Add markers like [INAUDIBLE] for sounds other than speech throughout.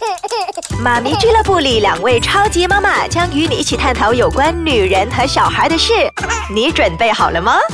[LAUGHS] 妈咪俱乐部里，两位超级妈妈将与你一起探讨有关女人和小孩的事。[LAUGHS] 你准备好了吗？[LAUGHS]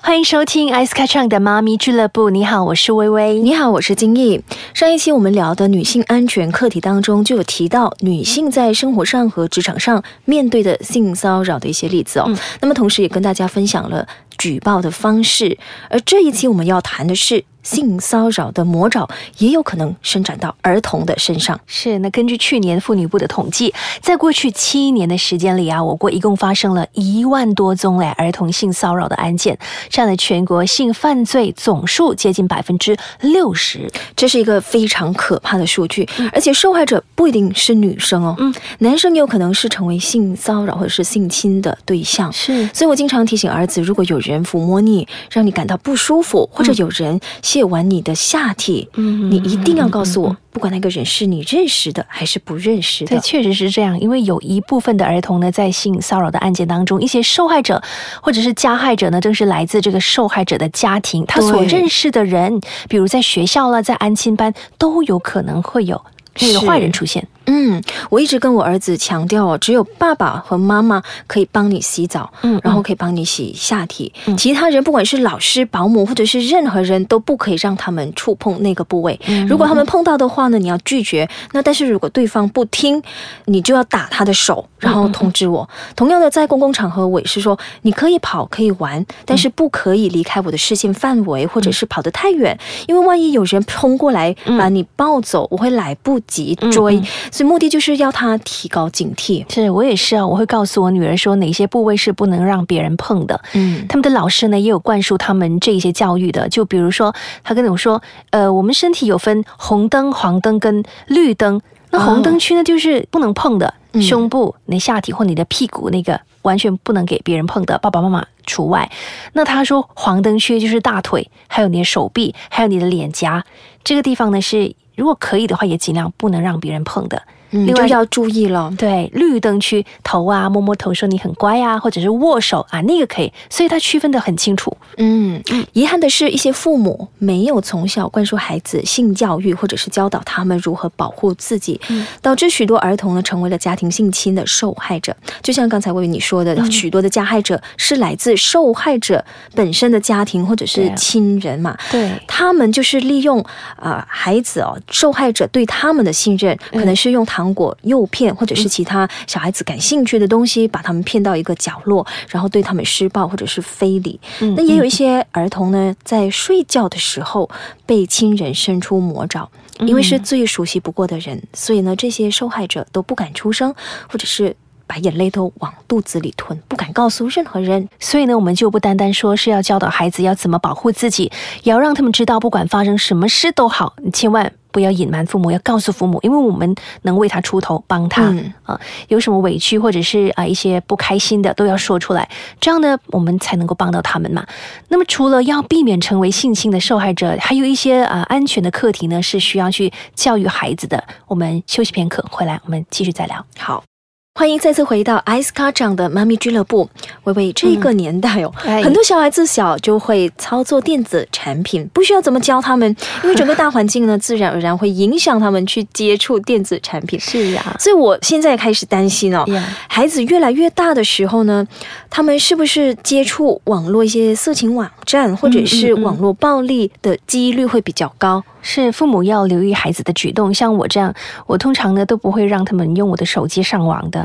欢迎收听 Ice a t c h 的妈咪俱乐部。你好，我是微微。你好，我是金毅。上一期我们聊的女性安全课题当中，就有提到女性在生活上和职场上面对的性骚扰的一些例子哦。那么同时也跟大家分享了举报的方式。而这一期我们要谈的是。性骚扰的魔爪也有可能伸展到儿童的身上。是，那根据去年妇女部的统计，在过去七年的时间里啊，我国一共发生了一万多宗嘞儿童性骚扰的案件，占了全国性犯罪总数接近百分之六十，这是一个非常可怕的数据。而且受害者不一定是女生哦，嗯，男生有可能是成为性骚扰或者是性侵的对象。是，所以我经常提醒儿子，如果有人抚摸你，让你感到不舒服，或者有人。借完你的下体，嗯，你一定要告诉我，不管那个人是你认识的还是不认识的。对，确实是这样。因为有一部分的儿童呢，在性骚扰的案件当中，一些受害者或者是加害者呢，正是来自这个受害者的家庭，他所认识的人，比如在学校了，在安亲班，都有可能会有那个坏人出现。嗯，我一直跟我儿子强调哦，只有爸爸和妈妈可以帮你洗澡，嗯，然后可以帮你洗下体，其他人不管是老师、保姆或者是任何人都不可以让他们触碰那个部位。如果他们碰到的话呢，你要拒绝。那但是如果对方不听，你就要打他的手，然后通知我。同样的，在公共场合，我也是说，你可以跑，可以玩，但是不可以离开我的视线范围，或者是跑得太远，因为万一有人冲过来把你抱走，我会来不及追。所以目的就是要他提高警惕。是我也是啊，我会告诉我女儿说哪些部位是不能让别人碰的。嗯，他们的老师呢也有灌输他们这些教育的。就比如说，他跟我说，呃，我们身体有分红灯、黄灯跟绿灯。那红灯区呢，就是不能碰的，胸部、你下体或你的屁股那个完全不能给别人碰的，爸爸妈妈除外。那他说黄灯区就是大腿，还有你的手臂，还有你的脸颊这个地方呢是。如果可以的话，也尽量不能让别人碰的。另外要注意了，对绿灯区头啊，摸摸头说你很乖啊，或者是握手啊，那个可以，所以他区分的很清楚。嗯，遗憾的是，一些父母没有从小灌输孩子性教育，或者是教导他们如何保护自己，导致许多儿童呢成为了家庭性侵的受害者。就像刚才为你说的，许多的加害者是来自受害者本身的家庭或者是亲人嘛？对，他们就是利用啊孩子哦，受害者对他们的信任，可能是用他。糖果、诱骗，或者是其他小孩子感兴趣的东西，把他们骗到一个角落，然后对他们施暴或者是非礼。那也有一些儿童呢，在睡觉的时候被亲人伸出魔爪，因为是最熟悉不过的人，所以呢，这些受害者都不敢出声，或者是。把眼泪都往肚子里吞，不敢告诉任何人。所以呢，我们就不单单说是要教导孩子要怎么保护自己，也要让他们知道，不管发生什么事都好，你千万不要隐瞒父母，要告诉父母，因为我们能为他出头，帮他啊。有什么委屈或者是啊一些不开心的，都要说出来，这样呢，我们才能够帮到他们嘛。那么，除了要避免成为性侵的受害者，还有一些啊安全的课题呢，是需要去教育孩子的。我们休息片刻，回来我们继续再聊。好。欢迎再次回到艾斯卡长的妈咪俱乐部。微微，这个年代哦，很多小孩子小就会操作电子产品，不需要怎么教他们，[LAUGHS] 因为整个大环境呢，自然而然会影响他们去接触电子产品。是呀，所以我现在开始担心哦，孩子越来越大的时候呢，他们是不是接触网络一些色情网站或者是网络暴力的几率会比较高？是父母要留意孩子的举动，像我这样，我通常呢都不会让他们用我的手机上网的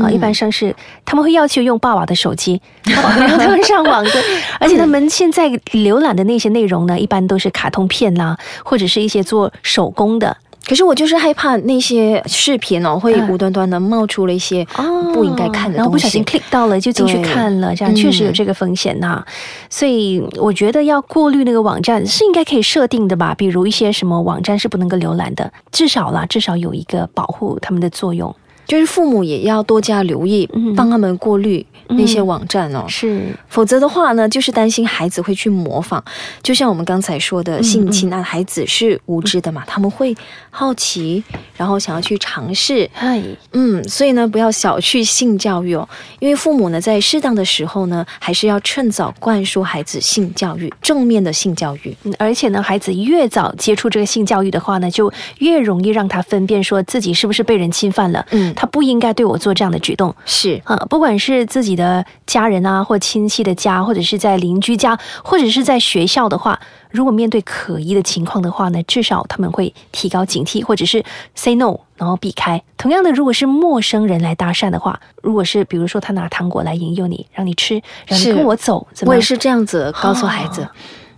啊。一般上是他们会要求用爸爸的手机，让他们上网的。[LAUGHS] 而且他们现在浏览的那些内容呢，一般都是卡通片啦，或者是一些做手工的。可是我就是害怕那些视频哦，会无端端的冒出了一些不应该看的东西，然后不小心 click 到了就进去看了，这样确实有这个风险呐。所以我觉得要过滤那个网站是应该可以设定的吧，比如一些什么网站是不能够浏览的，至少啦，至少有一个保护他们的作用。就是父母也要多加留意，帮他们过滤那些网站哦，是，否则的话呢，就是担心孩子会去模仿。就像我们刚才说的性侵啊，孩子是无知的嘛，他们会好奇，然后想要去尝试。嗨，嗯，所以呢，不要小觑性教育哦，因为父母呢，在适当的时候呢，还是要趁早灌输孩子性教育，正面的性教育。而且呢，孩子越早接触这个性教育的话呢，就越容易让他分辨说自己是不是被人侵犯了。嗯，他不应该对我做这样的举动。是啊，不管是自己的家人啊，或亲戚的家，或者是在邻居家，或者是在学校的话，如果面对可疑的情况的话呢，至少他们会提高警惕，或者是 say no，然后避开。同样的，如果是陌生人来搭讪的话，如果是比如说他拿糖果来引诱你，让你吃，让你跟我走，我也是这样子告诉孩子。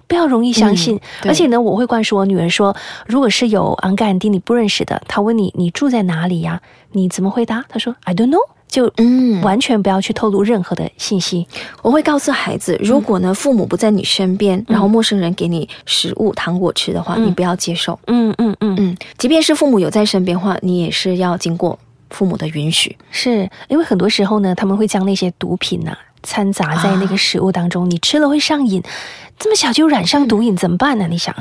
不要容易相信，而且呢，我会灌输我女儿说，如果是有安甘丁你不认识的，他问你你住在哪里呀？你怎么回答？他说 I don't know，就嗯，完全不要去透露任何的信息。我会告诉孩子，如果呢父母不在你身边，然后陌生人给你食物糖果吃的话，你不要接受。嗯嗯嗯嗯，即便是父母有在身边话，你也是要经过父母的允许。是因为很多时候呢，他们会将那些毒品呐。掺杂在那个食物当中，你吃了会上瘾，这么小就染上毒瘾怎么办呢？你想，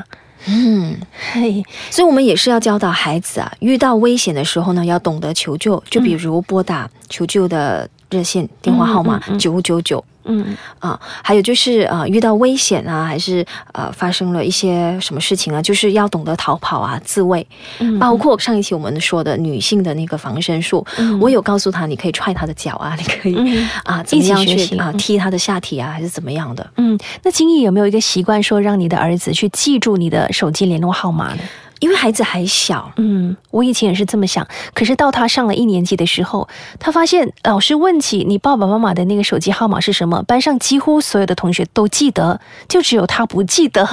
嗯，嘿，所以我们也是要教导孩子啊，遇到危险的时候呢，要懂得求救，就比如拨打求救的热线电话号码九九九。嗯啊，还有就是呃，遇到危险啊，还是呃发生了一些什么事情啊，就是要懂得逃跑啊，自卫。嗯，包括上一期我们说的女性的那个防身术，我有告诉她，你可以踹她的脚啊，你可以啊，怎么样去啊踢她的下体啊，还是怎么样的？嗯，那金毅有没有一个习惯，说让你的儿子去记住你的手机联络号码呢？因为孩子还小，嗯，我以前也是这么想。可是到他上了一年级的时候，他发现老师问起你爸爸妈妈的那个手机号码是什么，班上几乎所有的同学都记得，就只有他不记得。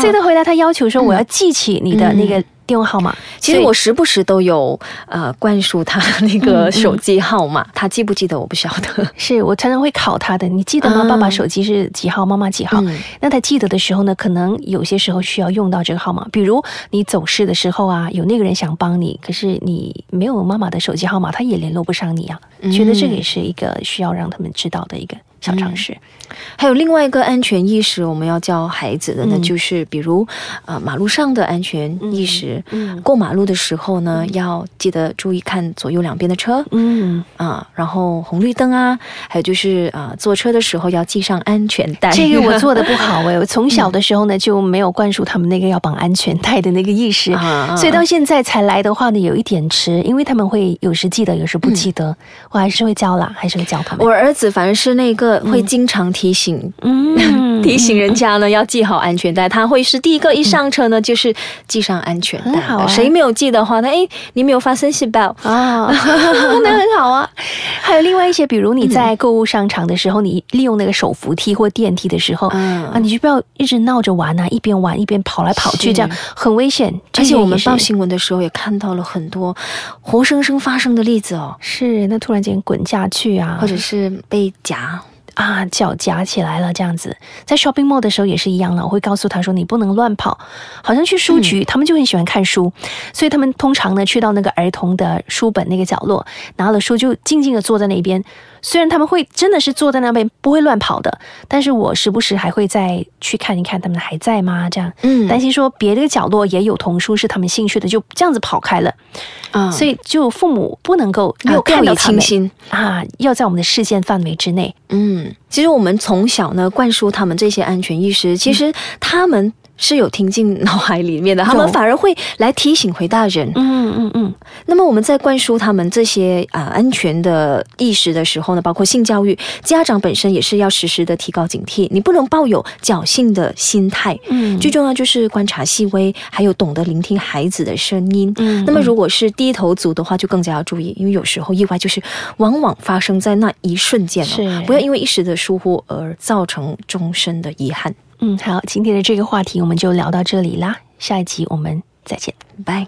所以他回答，他要求说：“我要记起你的那个。”电话号码，其实我时不时都有呃灌输他那个手机号码，他记不记得我不晓得。[LAUGHS] 是我常常会考他的，你记得吗？爸爸手机是几号？妈妈几号？那他记得的时候呢，可能有些时候需要用到这个号码，比如你走失的时候啊，有那个人想帮你，可是你没有妈妈的手机号码，他也联络不上你啊。觉得这个也是一个需要让他们知道的一个。小常识，还有另外一个安全意识，我们要教孩子的，那就是比如呃马路上的安全意识。嗯，过马路的时候呢，要记得注意看左右两边的车。嗯啊，然后红绿灯啊，还有就是啊坐车的时候要系上安全带。这个我做的不好哎，[LAUGHS] 我从小的时候呢就没有灌输他们那个要绑安全带的那个意识，所以到现在才来的话呢有一点迟，因为他们会有时记得，有时不记得。我还是会教啦，还是会教他们。我儿子反正是那个。会经常提醒，嗯，[LAUGHS] 提醒人家呢要系好安全带。他会是第一个一上车呢，就是系上安全带。谁没有系的话，那哎，你没有发生 seatbelt [LAUGHS] 啊？那很好啊。[LAUGHS] 还有另外一些，比如你在购物商场的时候，你利用那个手扶梯或电梯的时候，啊，你就不要一直闹着玩啊，一边玩一边跑来跑去，这样很危险。而且我们报新闻的时候也看到了很多活生生发生的例子哦。是，那突然间滚下去啊，或者是被夹。啊，脚夹起来了，这样子，在 shopping mall 的时候也是一样了。我会告诉他说，你不能乱跑。好像去书局，他们就很喜欢看书，所以他们通常呢，去到那个儿童的书本那个角落，拿了书就静静的坐在那边。虽然他们会真的是坐在那边，不会乱跑的，但是我时不时还会再去看一看他们还在吗？这样，嗯，担心说别的角落也有童书是他们兴趣的，就这样子跑开了。啊，所以就父母不能够没有看到他们啊，要在我们的视线范围之内。嗯，其实我们从小呢灌输他们这些安全意识，其实他们。是有听进脑海里面的，[LAUGHS] 他们反而会来提醒回大人。嗯嗯嗯。那么我们在灌输他们这些啊安全的意识的时候呢，包括性教育，家长本身也是要时时的提高警惕，你不能抱有侥幸的心态。嗯。最重要就是观察细微，还有懂得聆听孩子的声音。嗯。那么如果是低头族的话，就更加要注意，因为有时候意外就是往往发生在那一瞬间。是。不要因为一时的疏忽而造成终身的遗憾。嗯，好，今天的这个话题我们就聊到这里啦，下一集我们再见，拜。